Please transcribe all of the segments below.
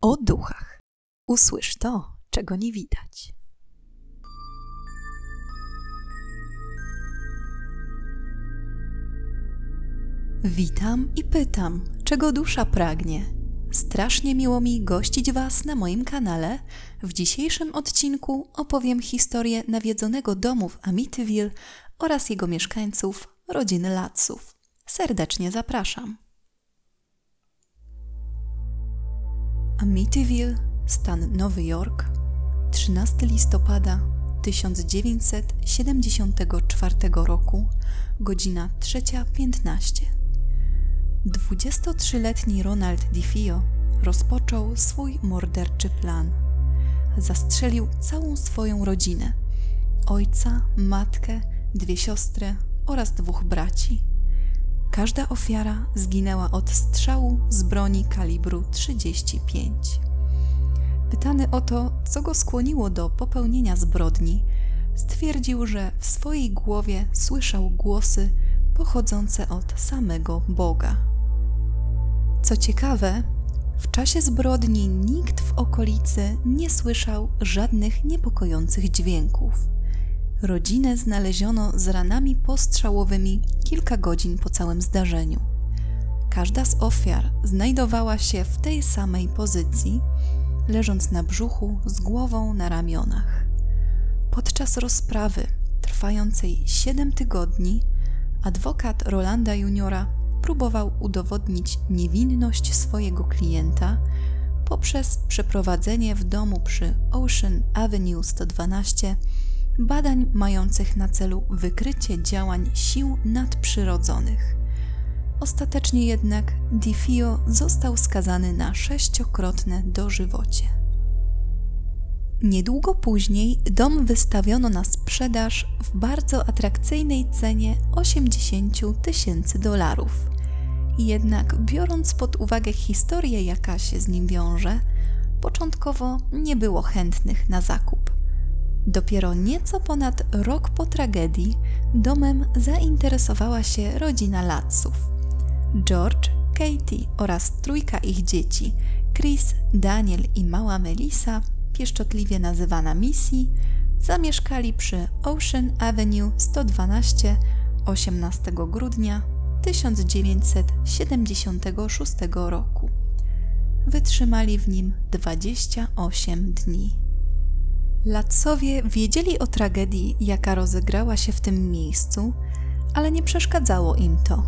o duchach. Usłysz to, czego nie widać. Witam i pytam, czego dusza pragnie. Strasznie miło mi gościć Was na moim kanale. W dzisiejszym odcinku opowiem historię nawiedzonego domu w Amityville oraz jego mieszkańców, rodziny Latsów. Serdecznie zapraszam. Amityville, stan Nowy Jork, 13 listopada 1974 roku, godzina 3.15. 23-letni Ronald DiFio rozpoczął swój morderczy plan. Zastrzelił całą swoją rodzinę: ojca, matkę, dwie siostry oraz dwóch braci. Każda ofiara zginęła od strzału z broni kalibru 35. Pytany o to, co go skłoniło do popełnienia zbrodni, stwierdził, że w swojej głowie słyszał głosy pochodzące od samego Boga. Co ciekawe, w czasie zbrodni nikt w okolicy nie słyszał żadnych niepokojących dźwięków. Rodzinę znaleziono z ranami postrzałowymi kilka godzin po całym zdarzeniu. Każda z ofiar znajdowała się w tej samej pozycji, leżąc na brzuchu z głową na ramionach. Podczas rozprawy, trwającej 7 tygodni, adwokat Rolanda Juniora próbował udowodnić niewinność swojego klienta poprzez przeprowadzenie w domu przy Ocean Avenue 112 badań mających na celu wykrycie działań sił nadprzyrodzonych. Ostatecznie jednak DiFio został skazany na sześciokrotne dożywocie. Niedługo później dom wystawiono na sprzedaż w bardzo atrakcyjnej cenie 80 tysięcy dolarów. Jednak biorąc pod uwagę historię, jaka się z nim wiąże, początkowo nie było chętnych na zakup. Dopiero nieco ponad rok po tragedii domem zainteresowała się rodzina Latsów. George, Katie oraz trójka ich dzieci, Chris, Daniel i mała Melissa, pieszczotliwie nazywana Missy, zamieszkali przy Ocean Avenue 112 18 grudnia 1976 roku. Wytrzymali w nim 28 dni. Latsowie wiedzieli o tragedii, jaka rozegrała się w tym miejscu, ale nie przeszkadzało im to.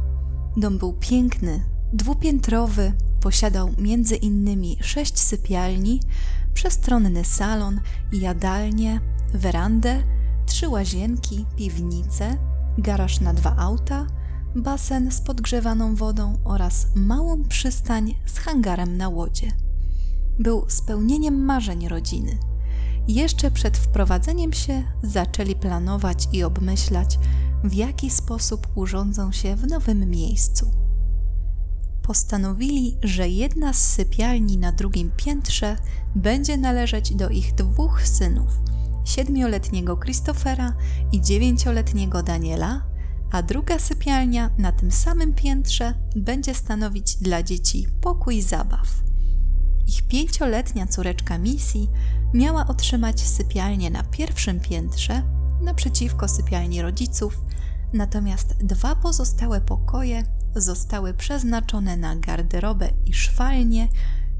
Dom był piękny, dwupiętrowy, posiadał między innymi sześć sypialni, przestronny salon, jadalnię, werandę, trzy łazienki, piwnicę, garaż na dwa auta, basen z podgrzewaną wodą oraz małą przystań z hangarem na łodzie. Był spełnieniem marzeń rodziny – jeszcze przed wprowadzeniem się zaczęli planować i obmyślać, w jaki sposób urządzą się w nowym miejscu. Postanowili, że jedna z sypialni na drugim piętrze będzie należeć do ich dwóch synów siedmioletniego Christophera i dziewięcioletniego Daniela, a druga sypialnia na tym samym piętrze będzie stanowić dla dzieci pokój zabaw. Ich pięcioletnia córeczka Missy miała otrzymać sypialnię na pierwszym piętrze naprzeciwko sypialni rodziców, natomiast dwa pozostałe pokoje zostały przeznaczone na garderobę i szwalnię,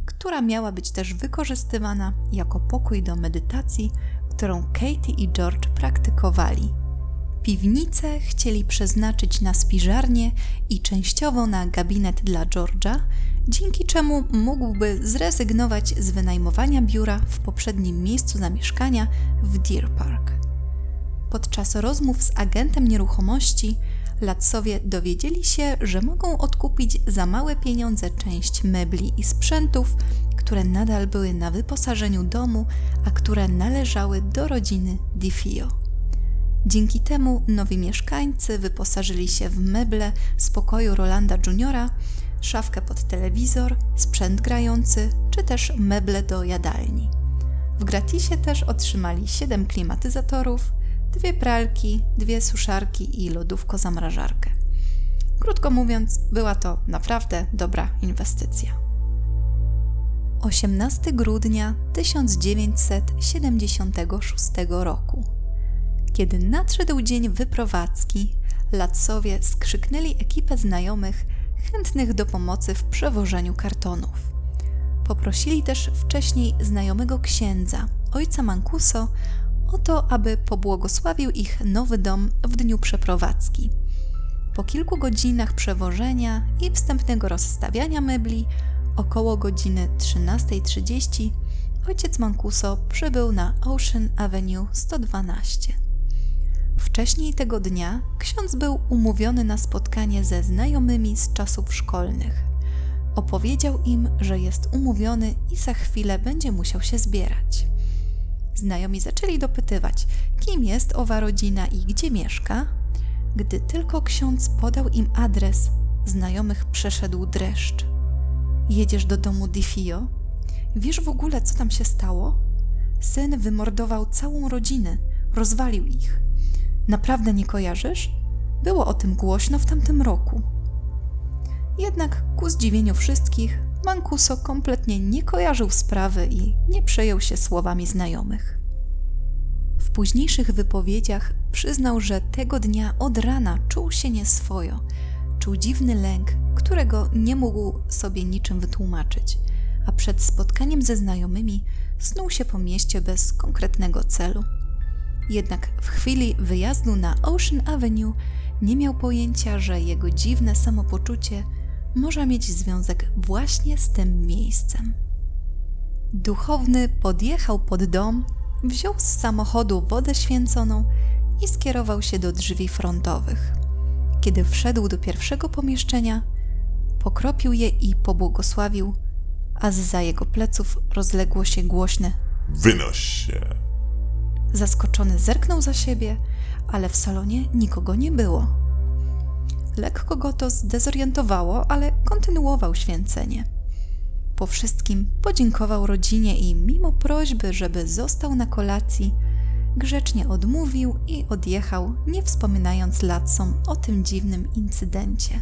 która miała być też wykorzystywana jako pokój do medytacji, którą Katie i George praktykowali. Piwnicę chcieli przeznaczyć na spiżarnię i częściowo na gabinet dla George'a, dzięki czemu mógłby zrezygnować z wynajmowania biura w poprzednim miejscu zamieszkania w Deer Park. Podczas rozmów z agentem nieruchomości Latsowie dowiedzieli się, że mogą odkupić za małe pieniądze część mebli i sprzętów, które nadal były na wyposażeniu domu, a które należały do rodziny DiFio. Dzięki temu nowi mieszkańcy wyposażyli się w meble z pokoju Rolanda Juniora, szafkę pod telewizor, sprzęt grający czy też meble do jadalni. W gratisie też otrzymali 7 klimatyzatorów, dwie pralki, dwie suszarki i lodówko-zamrażarkę. Krótko mówiąc, była to naprawdę dobra inwestycja. 18 grudnia 1976 roku. Kiedy nadszedł dzień wyprowadzki, Latsowie skrzyknęli ekipę znajomych chętnych do pomocy w przewożeniu kartonów. Poprosili też wcześniej znajomego księdza, ojca Mancuso, o to, aby pobłogosławił ich nowy dom w dniu przeprowadzki. Po kilku godzinach przewożenia i wstępnego rozstawiania mebli, około godziny 13.30, ojciec Mancuso przybył na Ocean Avenue 112. Wcześniej tego dnia ksiądz był umówiony na spotkanie ze znajomymi z czasów szkolnych. Opowiedział im, że jest umówiony i za chwilę będzie musiał się zbierać. Znajomi zaczęli dopytywać, kim jest owa rodzina i gdzie mieszka. Gdy tylko ksiądz podał im adres, znajomych przeszedł dreszcz. Jedziesz do domu Difio? Wiesz w ogóle, co tam się stało? Syn wymordował całą rodzinę, rozwalił ich. Naprawdę nie kojarzysz? Było o tym głośno w tamtym roku. Jednak ku zdziwieniu wszystkich, Mancuso kompletnie nie kojarzył sprawy i nie przejął się słowami znajomych. W późniejszych wypowiedziach przyznał, że tego dnia od rana czuł się nieswojo, czuł dziwny lęk, którego nie mógł sobie niczym wytłumaczyć, a przed spotkaniem ze znajomymi snuł się po mieście bez konkretnego celu. Jednak w chwili wyjazdu na Ocean Avenue nie miał pojęcia, że jego dziwne samopoczucie może mieć związek właśnie z tym miejscem. Duchowny podjechał pod dom, wziął z samochodu wodę święconą i skierował się do drzwi frontowych. Kiedy wszedł do pierwszego pomieszczenia, pokropił je i pobłogosławił, a z jego pleców rozległo się głośne Wynoś się. Zaskoczony zerknął za siebie, ale w salonie nikogo nie było. Lekko go to zdezorientowało, ale kontynuował święcenie. Po wszystkim podziękował rodzinie i mimo prośby, żeby został na kolacji, grzecznie odmówił i odjechał, nie wspominając Latsom o tym dziwnym incydencie.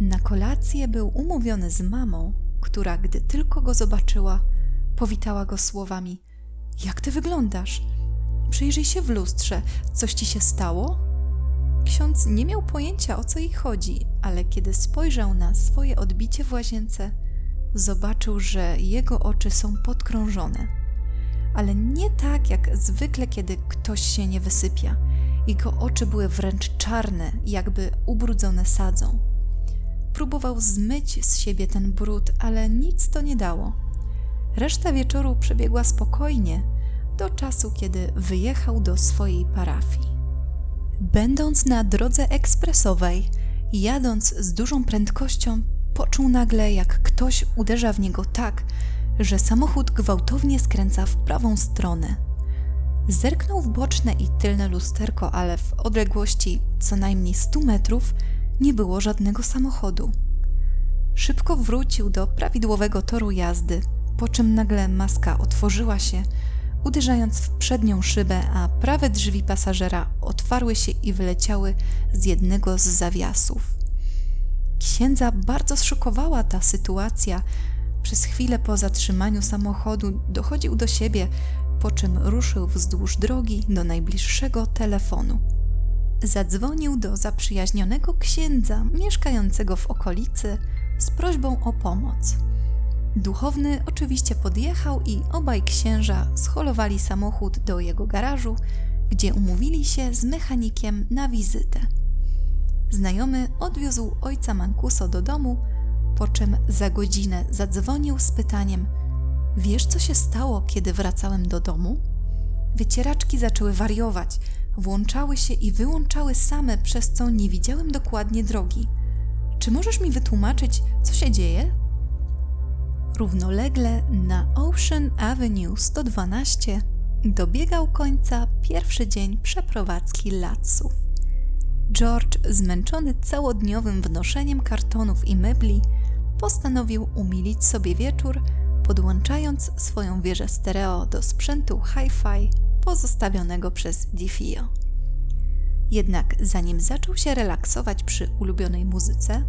Na kolację był umówiony z mamą, która, gdy tylko go zobaczyła, powitała go słowami: Jak ty wyglądasz? Przyjrzyj się w lustrze, coś ci się stało? Ksiądz nie miał pojęcia o co jej chodzi, ale kiedy spojrzał na swoje odbicie w łazience, zobaczył, że jego oczy są podkrążone. Ale nie tak jak zwykle, kiedy ktoś się nie wysypia. Jego oczy były wręcz czarne, jakby ubrudzone sadzą. Próbował zmyć z siebie ten brud, ale nic to nie dało. Reszta wieczoru przebiegła spokojnie, do czasu, kiedy wyjechał do swojej parafii. Będąc na drodze ekspresowej, jadąc z dużą prędkością, poczuł nagle, jak ktoś uderza w niego tak, że samochód gwałtownie skręca w prawą stronę. Zerknął w boczne i tylne lusterko, ale w odległości co najmniej 100 metrów nie było żadnego samochodu. Szybko wrócił do prawidłowego toru jazdy, po czym nagle maska otworzyła się, uderzając w przednią szybę, a prawe drzwi pasażera otwarły się i wyleciały z jednego z zawiasów. Księdza bardzo zszokowała ta sytuacja. Przez chwilę po zatrzymaniu samochodu dochodził do siebie, po czym ruszył wzdłuż drogi do najbliższego telefonu. Zadzwonił do zaprzyjaźnionego księdza mieszkającego w okolicy z prośbą o pomoc. Duchowny oczywiście podjechał i obaj księża scholowali samochód do jego garażu, gdzie umówili się z mechanikiem na wizytę. Znajomy odwiózł ojca Mancuso do domu, po czym za godzinę zadzwonił z pytaniem: Wiesz, co się stało, kiedy wracałem do domu? Wycieraczki zaczęły wariować, włączały się i wyłączały same, przez co nie widziałem dokładnie drogi. Czy możesz mi wytłumaczyć, co się dzieje? Równolegle na Ocean Avenue 112 dobiegał końca pierwszy dzień przeprowadzki Latsów. George, zmęczony całodniowym wnoszeniem kartonów i mebli, postanowił umilić sobie wieczór, podłączając swoją wieżę stereo do sprzętu hi-fi pozostawionego przez DiFio. Jednak zanim zaczął się relaksować przy ulubionej muzyce,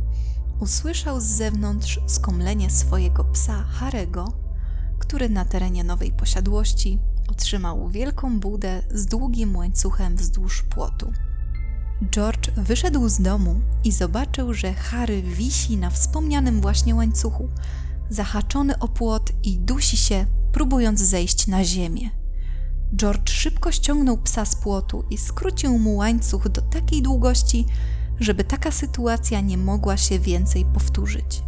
usłyszał z zewnątrz skomlenie swojego psa Harego który na terenie nowej posiadłości otrzymał wielką budę z długim łańcuchem wzdłuż płotu. George wyszedł z domu i zobaczył, że Harry wisi na wspomnianym właśnie łańcuchu, zahaczony o płot i dusi się, próbując zejść na ziemię. George szybko ściągnął psa z płotu i skrócił mu łańcuch do takiej długości, żeby taka sytuacja nie mogła się więcej powtórzyć.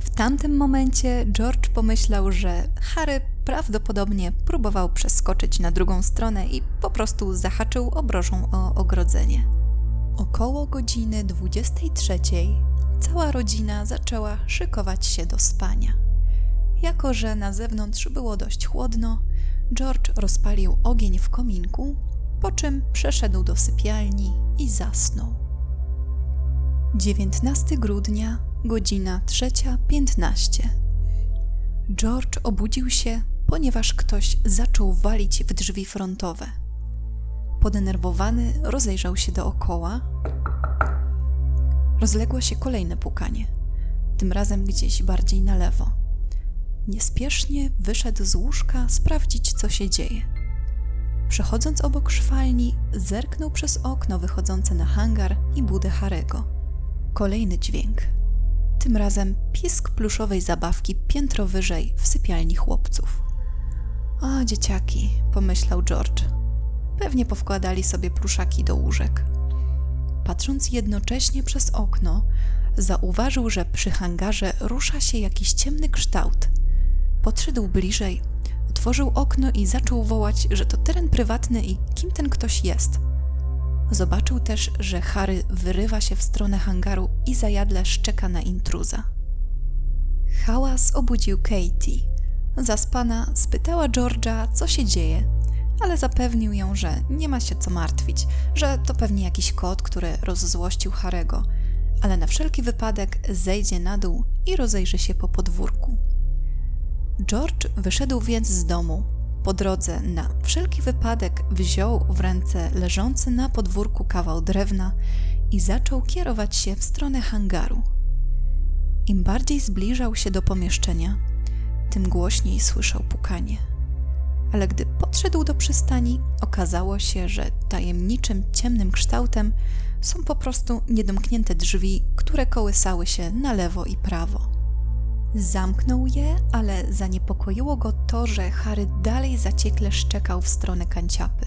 W tamtym momencie George pomyślał, że Harry prawdopodobnie próbował przeskoczyć na drugą stronę i po prostu zahaczył obrożą o ogrodzenie. Około godziny 23 cała rodzina zaczęła szykować się do spania. Jako, że na zewnątrz było dość chłodno, George rozpalił ogień w kominku, po czym przeszedł do sypialni i zasnął. 19 grudnia, godzina 3.15. George obudził się, ponieważ ktoś zaczął walić w drzwi frontowe. Podenerwowany rozejrzał się dookoła. Rozległo się kolejne pukanie, tym razem gdzieś bardziej na lewo. Niespiesznie wyszedł z łóżka sprawdzić, co się dzieje. Przechodząc obok szwalni, zerknął przez okno wychodzące na hangar i budę Harego. Kolejny dźwięk. Tym razem pisk pluszowej zabawki piętro wyżej w sypialni chłopców. O, dzieciaki, pomyślał George. Pewnie powkładali sobie pluszaki do łóżek. Patrząc jednocześnie przez okno, zauważył, że przy hangarze rusza się jakiś ciemny kształt. Podszedł bliżej, otworzył okno i zaczął wołać, że to teren prywatny i kim ten ktoś jest. Zobaczył też, że Harry wyrywa się w stronę hangaru i zajadle szczeka na intruza. Hałas obudził Katie. Zaspana spytała George'a, co się dzieje, ale zapewnił ją, że nie ma się co martwić, że to pewnie jakiś kot, który rozzłościł Harego, ale na wszelki wypadek zejdzie na dół i rozejrzy się po podwórku. George wyszedł więc z domu. Po drodze na wszelki wypadek wziął w ręce leżący na podwórku kawał drewna i zaczął kierować się w stronę hangaru. Im bardziej zbliżał się do pomieszczenia, tym głośniej słyszał pukanie. Ale gdy podszedł do przystani, okazało się, że tajemniczym, ciemnym kształtem są po prostu niedomknięte drzwi, które kołysały się na lewo i prawo. Zamknął je, ale zaniepokoiło go to, że Harry dalej zaciekle szczekał w stronę kanciapy.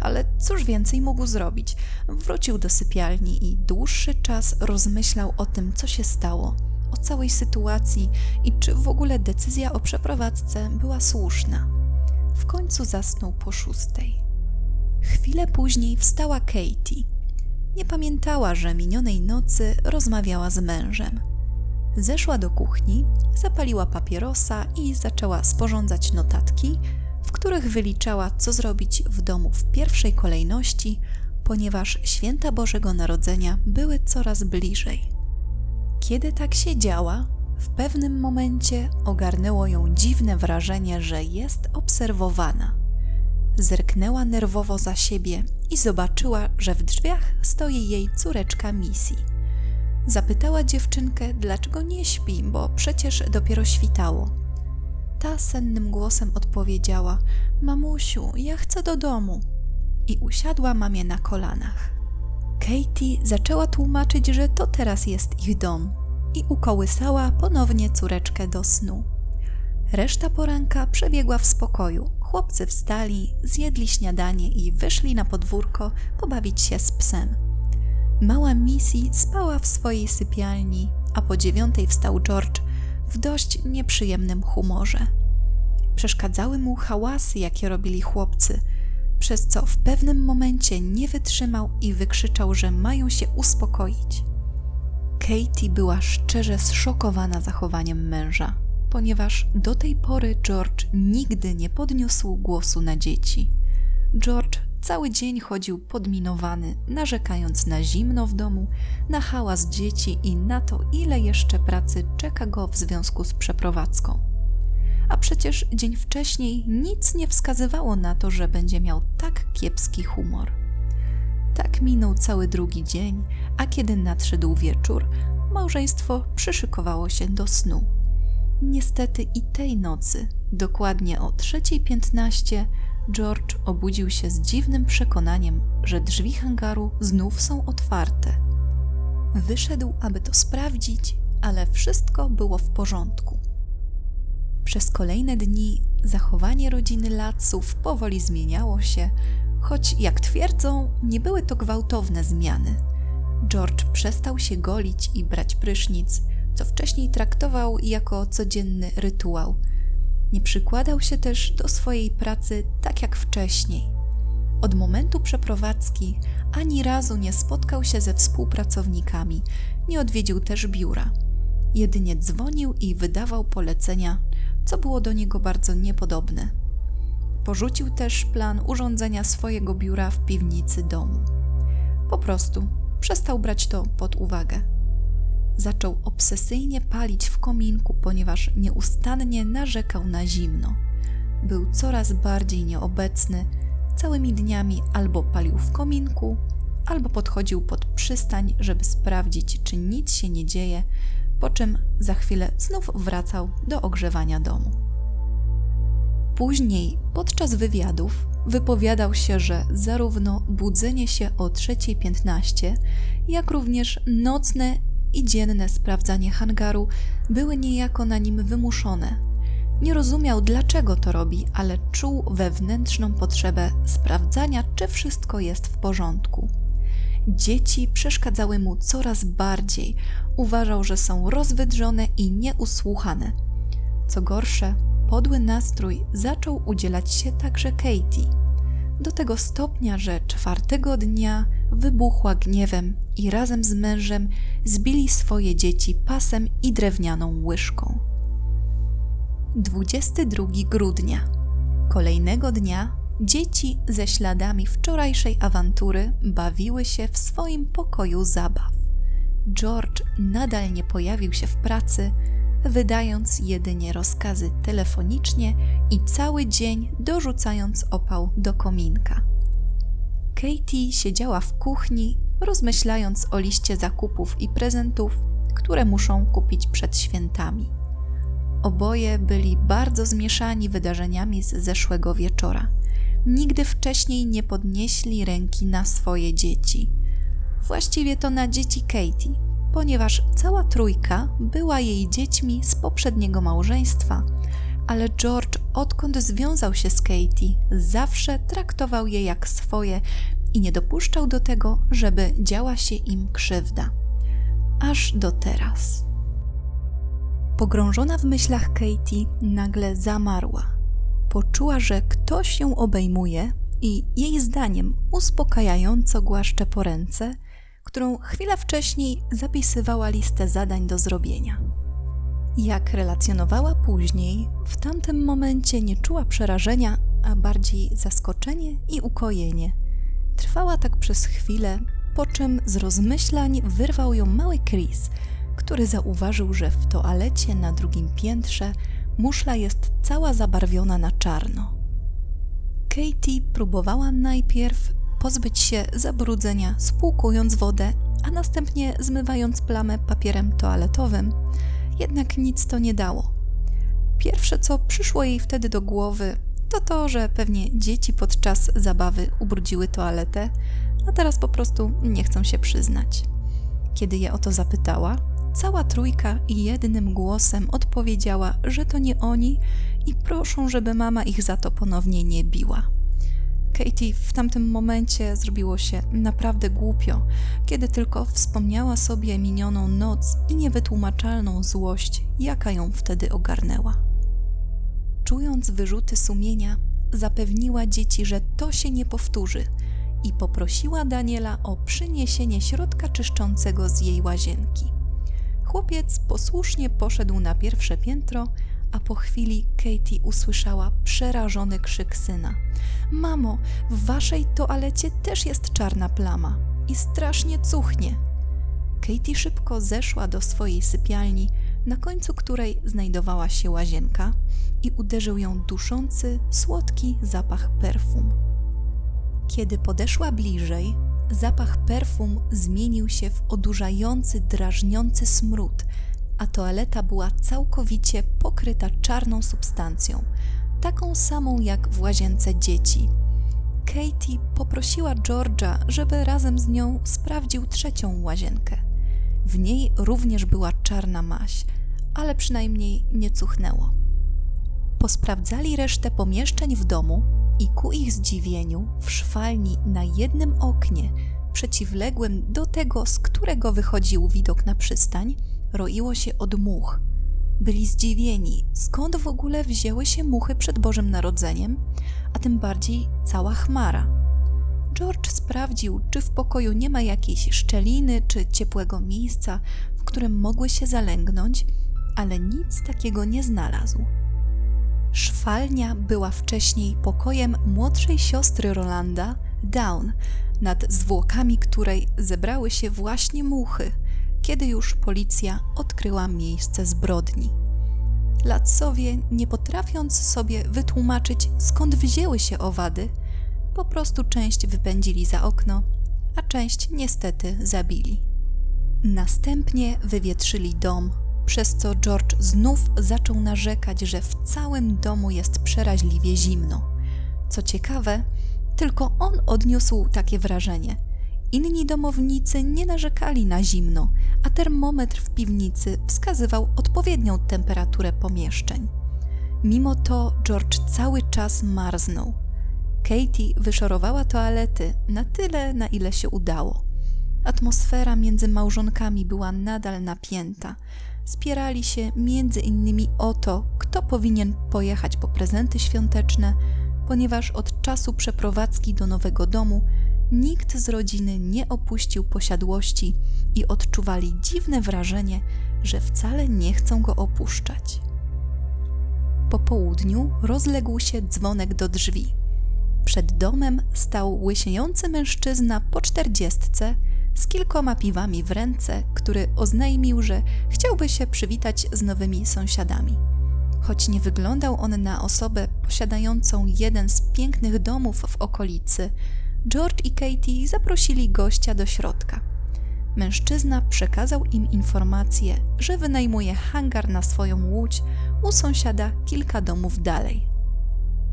Ale cóż więcej mógł zrobić? Wrócił do sypialni i dłuższy czas rozmyślał o tym, co się stało, o całej sytuacji i czy w ogóle decyzja o przeprowadzce była słuszna. W końcu zasnął po szóstej. Chwilę później wstała Katie. Nie pamiętała, że minionej nocy rozmawiała z mężem. Zeszła do kuchni, zapaliła papierosa i zaczęła sporządzać notatki, w których wyliczała, co zrobić w domu w pierwszej kolejności, ponieważ święta Bożego Narodzenia były coraz bliżej. Kiedy tak siedziała, w pewnym momencie ogarnęło ją dziwne wrażenie, że jest obserwowana. Zerknęła nerwowo za siebie i zobaczyła, że w drzwiach stoi jej córeczka Missy. Zapytała dziewczynkę, dlaczego nie śpi, bo przecież dopiero świtało. Ta sennym głosem odpowiedziała: Mamusiu, ja chcę do domu. I usiadła mamie na kolanach. Katie zaczęła tłumaczyć, że to teraz jest ich dom i ukołysała ponownie córeczkę do snu. Reszta poranka przebiegła w spokoju. Chłopcy wstali, zjedli śniadanie i wyszli na podwórko pobawić się z psem. Mała Missy spała w swojej sypialni, a po dziewiątej wstał George w dość nieprzyjemnym humorze. Przeszkadzały mu hałasy, jakie robili chłopcy, przez co w pewnym momencie nie wytrzymał i wykrzyczał, że mają się uspokoić. Katie była szczerze zszokowana zachowaniem męża, ponieważ do tej pory George nigdy nie podniósł głosu na dzieci. George Cały dzień chodził podminowany, narzekając na zimno w domu, na hałas dzieci i na to, ile jeszcze pracy czeka go w związku z przeprowadzką. A przecież dzień wcześniej nic nie wskazywało na to, że będzie miał tak kiepski humor. Tak minął cały drugi dzień, a kiedy nadszedł wieczór, małżeństwo przyszykowało się do snu. Niestety i tej nocy, dokładnie o 3.15, George obudził się z dziwnym przekonaniem, że drzwi hangaru znów są otwarte. Wyszedł, aby to sprawdzić, ale wszystko było w porządku. Przez kolejne dni zachowanie rodziny Latsów powoli zmieniało się, choć jak twierdzą, nie były to gwałtowne zmiany. George przestał się golić i brać prysznic, co wcześniej traktował jako codzienny rytuał. Nie przykładał się też do swojej pracy tak jak wcześniej. Od momentu przeprowadzki ani razu nie spotkał się ze współpracownikami, nie odwiedził też biura. Jedynie dzwonił i wydawał polecenia, co było do niego bardzo niepodobne. Porzucił też plan urządzenia swojego biura w piwnicy domu. Po prostu przestał brać to pod uwagę. Zaczął obsesyjnie palić w kominku, ponieważ nieustannie narzekał na zimno. Był coraz bardziej nieobecny, całymi dniami albo palił w kominku, albo podchodził pod przystań, żeby sprawdzić, czy nic się nie dzieje, po czym za chwilę znów wracał do ogrzewania domu. Później, podczas wywiadów, wypowiadał się, że zarówno budzenie się o 3.15, jak również nocne i dzienne sprawdzanie hangaru były niejako na nim wymuszone. Nie rozumiał, dlaczego to robi, ale czuł wewnętrzną potrzebę sprawdzania, czy wszystko jest w porządku. Dzieci przeszkadzały mu coraz bardziej. Uważał, że są rozwydrzone i nieusłuchane. Co gorsze, podły nastrój zaczął udzielać się także Katie. Do tego stopnia, że czwartego dnia wybuchła gniewem i razem z mężem zbili swoje dzieci pasem i drewnianą łyżką. 22 grudnia. Kolejnego dnia dzieci ze śladami wczorajszej awantury bawiły się w swoim pokoju zabaw. George nadal nie pojawił się w pracy, wydając jedynie rozkazy telefonicznie i cały dzień dorzucając opał do kominka. Katie siedziała w kuchni, rozmyślając o liście zakupów i prezentów, które muszą kupić przed świętami. Oboje byli bardzo zmieszani wydarzeniami z zeszłego wieczora. Nigdy wcześniej nie podnieśli ręki na swoje dzieci. Właściwie to na dzieci Katie, ponieważ cała trójka była jej dziećmi z poprzedniego małżeństwa, ale George, odkąd związał się z Katie, zawsze traktował je jak swoje i nie dopuszczał do tego, żeby działa się im krzywda. Aż do teraz. Pogrążona w myślach Katie nagle zamarła. Poczuła, że ktoś ją obejmuje i jej zdaniem uspokajająco głaszcze po ręce, którą chwilę wcześniej zapisywała listę zadań do zrobienia. Jak relacjonowała później, w tamtym momencie nie czuła przerażenia, a bardziej zaskoczenie i ukojenie. Trwała tak przez chwilę, po czym z rozmyślań wyrwał ją mały Chris, który zauważył, że w toalecie na drugim piętrze muszla jest cała zabarwiona na czarno. Katie próbowała najpierw pozbyć się zabrudzenia, spłukując wodę, a następnie zmywając plamę papierem toaletowym, jednak nic to nie dało. Pierwsze, co przyszło jej wtedy do głowy, to to, że pewnie dzieci podczas zabawy ubrudziły toaletę, a teraz po prostu nie chcą się przyznać. Kiedy je o to zapytała, cała trójka jednym głosem odpowiedziała, że to nie oni i proszą, żeby mama ich za to ponownie nie biła. Katie w tamtym momencie zrobiło się naprawdę głupio, kiedy tylko wspomniała sobie minioną noc i niewytłumaczalną złość, jaka ją wtedy ogarnęła. Czując wyrzuty sumienia, zapewniła dzieci, że to się nie powtórzy i poprosiła Daniela o przyniesienie środka czyszczącego z jej łazienki. Chłopiec posłusznie poszedł na pierwsze piętro, a po chwili Katie usłyszała przerażony krzyk syna. Mamo, w waszej toalecie też jest czarna plama i strasznie cuchnie. Katie szybko zeszła do swojej sypialni, na końcu której znajdowała się łazienka i uderzył ją duszący, słodki zapach perfum. Kiedy podeszła bliżej, zapach perfum zmienił się w odurzający, drażniący smród, a toaleta była całkowicie pokryta czarną substancją, taką samą jak w łazience dzieci. Katie poprosiła George'a, żeby razem z nią sprawdził trzecią łazienkę. W niej również była czarna maś, ale przynajmniej nie cuchnęło. Posprawdzali resztę pomieszczeń w domu i ku ich zdziwieniu w szwalni na jednym oknie, przeciwległym do tego, z którego wychodził widok na przystań, roiło się od much. Byli zdziwieni, skąd w ogóle wzięły się muchy przed Bożym Narodzeniem, a tym bardziej cała chmara. George sprawdził, czy w pokoju nie ma jakiejś szczeliny czy ciepłego miejsca, w którym mogły się zalęgnąć, ale nic takiego nie znalazł. Szwalnia była wcześniej pokojem młodszej siostry Rolanda, Down, nad zwłokami której zebrały się właśnie muchy, kiedy już policja odkryła miejsce zbrodni. Latsowie, nie potrafiąc sobie wytłumaczyć, skąd wzięły się owady, po prostu część wypędzili za okno, a część niestety zabili. Następnie wywietrzyli dom, przez co George znów zaczął narzekać, że w całym domu jest przeraźliwie zimno. Co ciekawe, tylko on odniósł takie wrażenie. Inni domownicy nie narzekali na zimno, a termometr w piwnicy wskazywał odpowiednią temperaturę pomieszczeń. Mimo to George cały czas marznął. Katie wyszorowała toalety na tyle, na ile się udało. Atmosfera między małżonkami była nadal napięta. Spierali się między innymi o to, kto powinien pojechać po prezenty świąteczne, ponieważ od czasu przeprowadzki do nowego domu nikt z rodziny nie opuścił posiadłości i odczuwali dziwne wrażenie, że wcale nie chcą go opuszczać. Po południu rozległ się dzwonek do drzwi. Przed domem stał łysiejący mężczyzna po czterdziestce z kilkoma piwami w ręce, który oznajmił, że chciałby się przywitać z nowymi sąsiadami. Choć nie wyglądał on na osobę posiadającą jeden z pięknych domów w okolicy, George i Katie zaprosili gościa do środka. Mężczyzna przekazał im informację, że wynajmuje hangar na swoją łódź u sąsiada kilka domów dalej.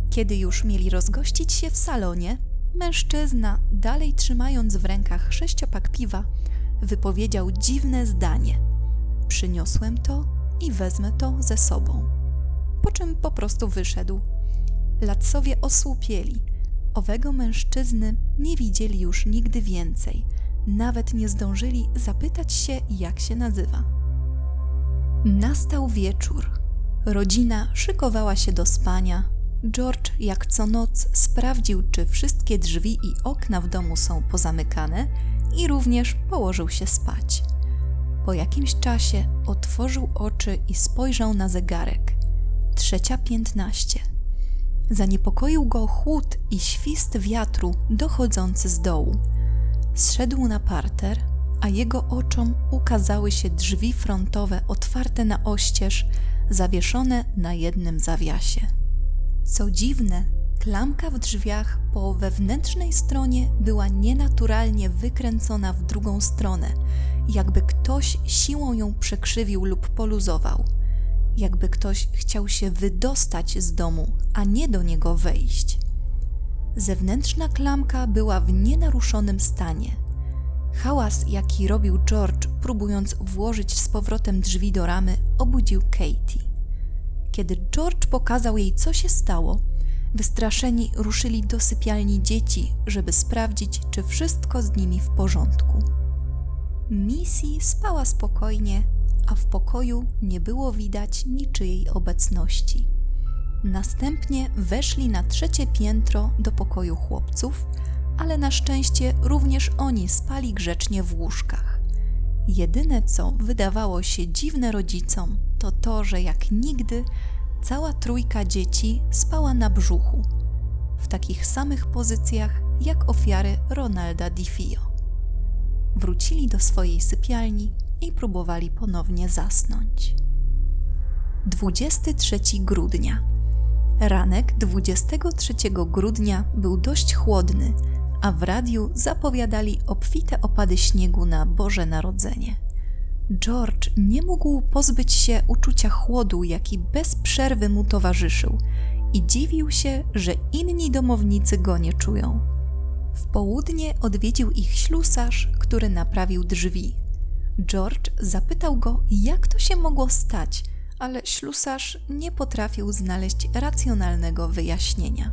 Kiedy już mieli rozgościć się w salonie, mężczyzna, dalej trzymając w rękach sześciopak piwa, wypowiedział dziwne zdanie: Przyniosłem to i wezmę to ze sobą. Po czym po prostu wyszedł. Latsowie osłupieli. Owego mężczyzny nie widzieli już nigdy więcej. Nawet nie zdążyli zapytać się, jak się nazywa. Nastał wieczór. Rodzina szykowała się do spania, George jak co noc sprawdził, czy wszystkie drzwi i okna w domu są pozamykane i również położył się spać. Po jakimś czasie otworzył oczy i spojrzał na zegarek. Trzecia piętnaście. Zaniepokoił go chłód i świst wiatru dochodzący z dołu. Zszedł na parter, a jego oczom ukazały się drzwi frontowe otwarte na oścież, zawieszone na jednym zawiasie. Co dziwne, klamka w drzwiach po wewnętrznej stronie była nienaturalnie wykręcona w drugą stronę, jakby ktoś siłą ją przekrzywił lub poluzował. Jakby ktoś chciał się wydostać z domu, a nie do niego wejść. Zewnętrzna klamka była w nienaruszonym stanie. Hałas, jaki robił George, próbując włożyć z powrotem drzwi do ramy, obudził Katie. Kiedy George pokazał jej, co się stało, wystraszeni ruszyli do sypialni dzieci, żeby sprawdzić, czy wszystko z nimi w porządku. Missy spała spokojnie, a w pokoju nie było widać niczyjej obecności. Następnie weszli na trzecie piętro do pokoju chłopców, ale na szczęście również oni spali grzecznie w łóżkach. Jedyne co wydawało się dziwne rodzicom, to to, że jak nigdy cała trójka dzieci spała na brzuchu, w takich samych pozycjach jak ofiary Ronalda DiFio. Wrócili do swojej sypialni i próbowali ponownie zasnąć. 23 grudnia. Ranek 23 grudnia był dość chłodny, a w radiu zapowiadali obfite opady śniegu na Boże Narodzenie. George nie mógł pozbyć się uczucia chłodu, jaki bez przerwy mu towarzyszył, i dziwił się, że inni domownicy go nie czują. W południe odwiedził ich ślusarz, który naprawił drzwi. George zapytał go, jak to się mogło stać, ale ślusarz nie potrafił znaleźć racjonalnego wyjaśnienia.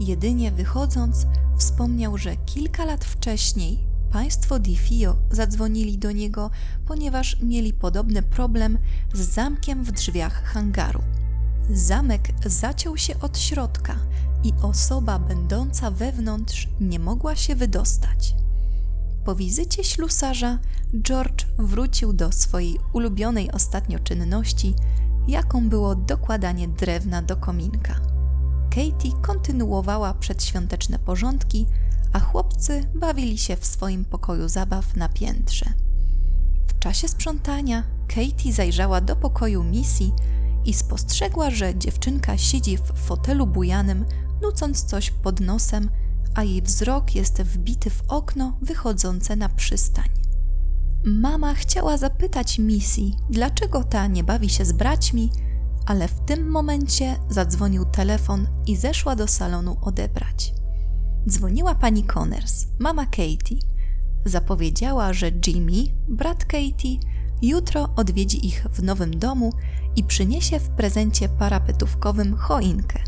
Jedynie wychodząc, wspomniał, że kilka lat wcześniej państwo Di Fio zadzwonili do niego, ponieważ mieli podobny problem z zamkiem w drzwiach hangaru. Zamek zaciął się od środka i osoba będąca wewnątrz nie mogła się wydostać. Po wizycie ślusarza George wrócił do swojej ulubionej ostatnio czynności, jaką było dokładanie drewna do kominka. Katie kontynuowała przedświąteczne porządki, a chłopcy bawili się w swoim pokoju zabaw na piętrze. W czasie sprzątania Katie zajrzała do pokoju Missy i spostrzegła, że dziewczynka siedzi w fotelu bujanym, nucąc coś pod nosem, a jej wzrok jest wbity w okno wychodzące na przystań. Mama chciała zapytać Missy, dlaczego ta nie bawi się z braćmi, ale w tym momencie zadzwonił telefon i zeszła do salonu odebrać. Dzwoniła pani Connors, mama Katie. Zapowiedziała, że Jimmy, brat Katie, jutro odwiedzi ich w nowym domu i przyniesie w prezencie parapetówkowym choinkę.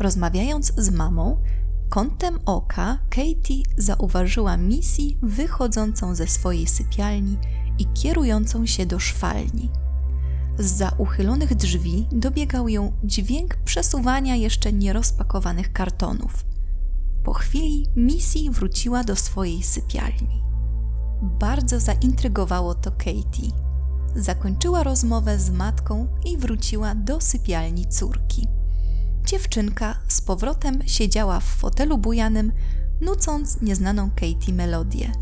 Rozmawiając z mamą, kątem oka Katie zauważyła Missy wychodzącą ze swojej sypialni i kierującą się do szwalni. Z za uchylonych drzwi dobiegał ją dźwięk przesuwania jeszcze nierozpakowanych kartonów. Po chwili Missy wróciła do swojej sypialni. Bardzo zaintrygowało to Katie. Zakończyła rozmowę z matką i wróciła do sypialni córki. Dziewczynka z powrotem siedziała w fotelu bujanym, nucąc nieznaną Katie melodię.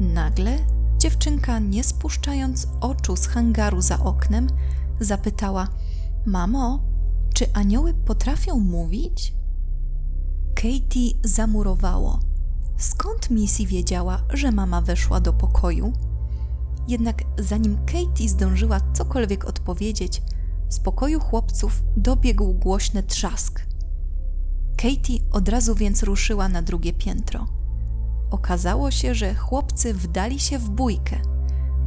Nagle dziewczynka, nie spuszczając oczu z hangaru za oknem, zapytała: Mamo, czy anioły potrafią mówić? Katie zamurowało. Skąd Missy wiedziała, że mama weszła do pokoju? Jednak zanim Katie zdążyła cokolwiek odpowiedzieć, z pokoju chłopców dobiegł głośny trzask. Katie od razu więc ruszyła na drugie piętro. Okazało się, że chłopcy wdali się w bójkę.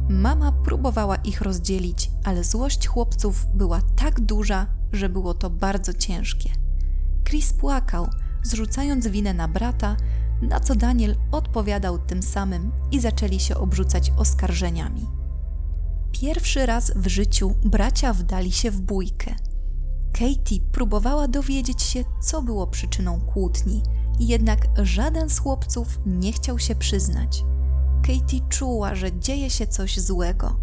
Mama próbowała ich rozdzielić, ale złość chłopców była tak duża, że było to bardzo ciężkie. Chris płakał, zrzucając winę na brata, na co Daniel odpowiadał tym samym i zaczęli się obrzucać oskarżeniami. Pierwszy raz w życiu bracia wdali się w bójkę. Katie próbowała dowiedzieć się, co było przyczyną kłótni, jednak żaden z chłopców nie chciał się przyznać. Katie czuła, że dzieje się coś złego.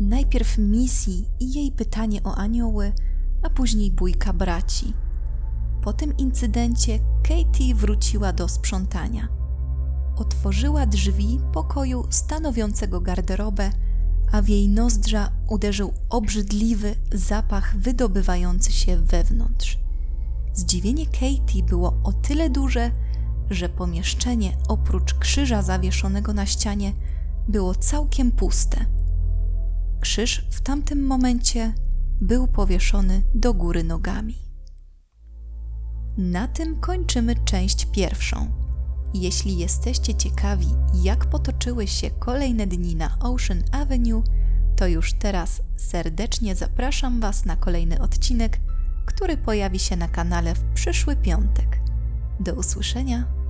Najpierw misji i jej pytanie o anioły, a później bójka braci. Po tym incydencie Katie wróciła do sprzątania. Otworzyła drzwi pokoju stanowiącego garderobę, a w jej nozdrza uderzył obrzydliwy zapach wydobywający się wewnątrz. Zdziwienie Katie było o tyle duże, że pomieszczenie oprócz krzyża zawieszonego na ścianie było całkiem puste. Krzyż w tamtym momencie był powieszony do góry nogami. Na tym kończymy część pierwszą. Jeśli jesteście ciekawi, jak potoczyły się kolejne dni na Ocean Avenue, to już teraz serdecznie zapraszam Was na kolejny odcinek, który pojawi się na kanale w przyszły piątek. Do usłyszenia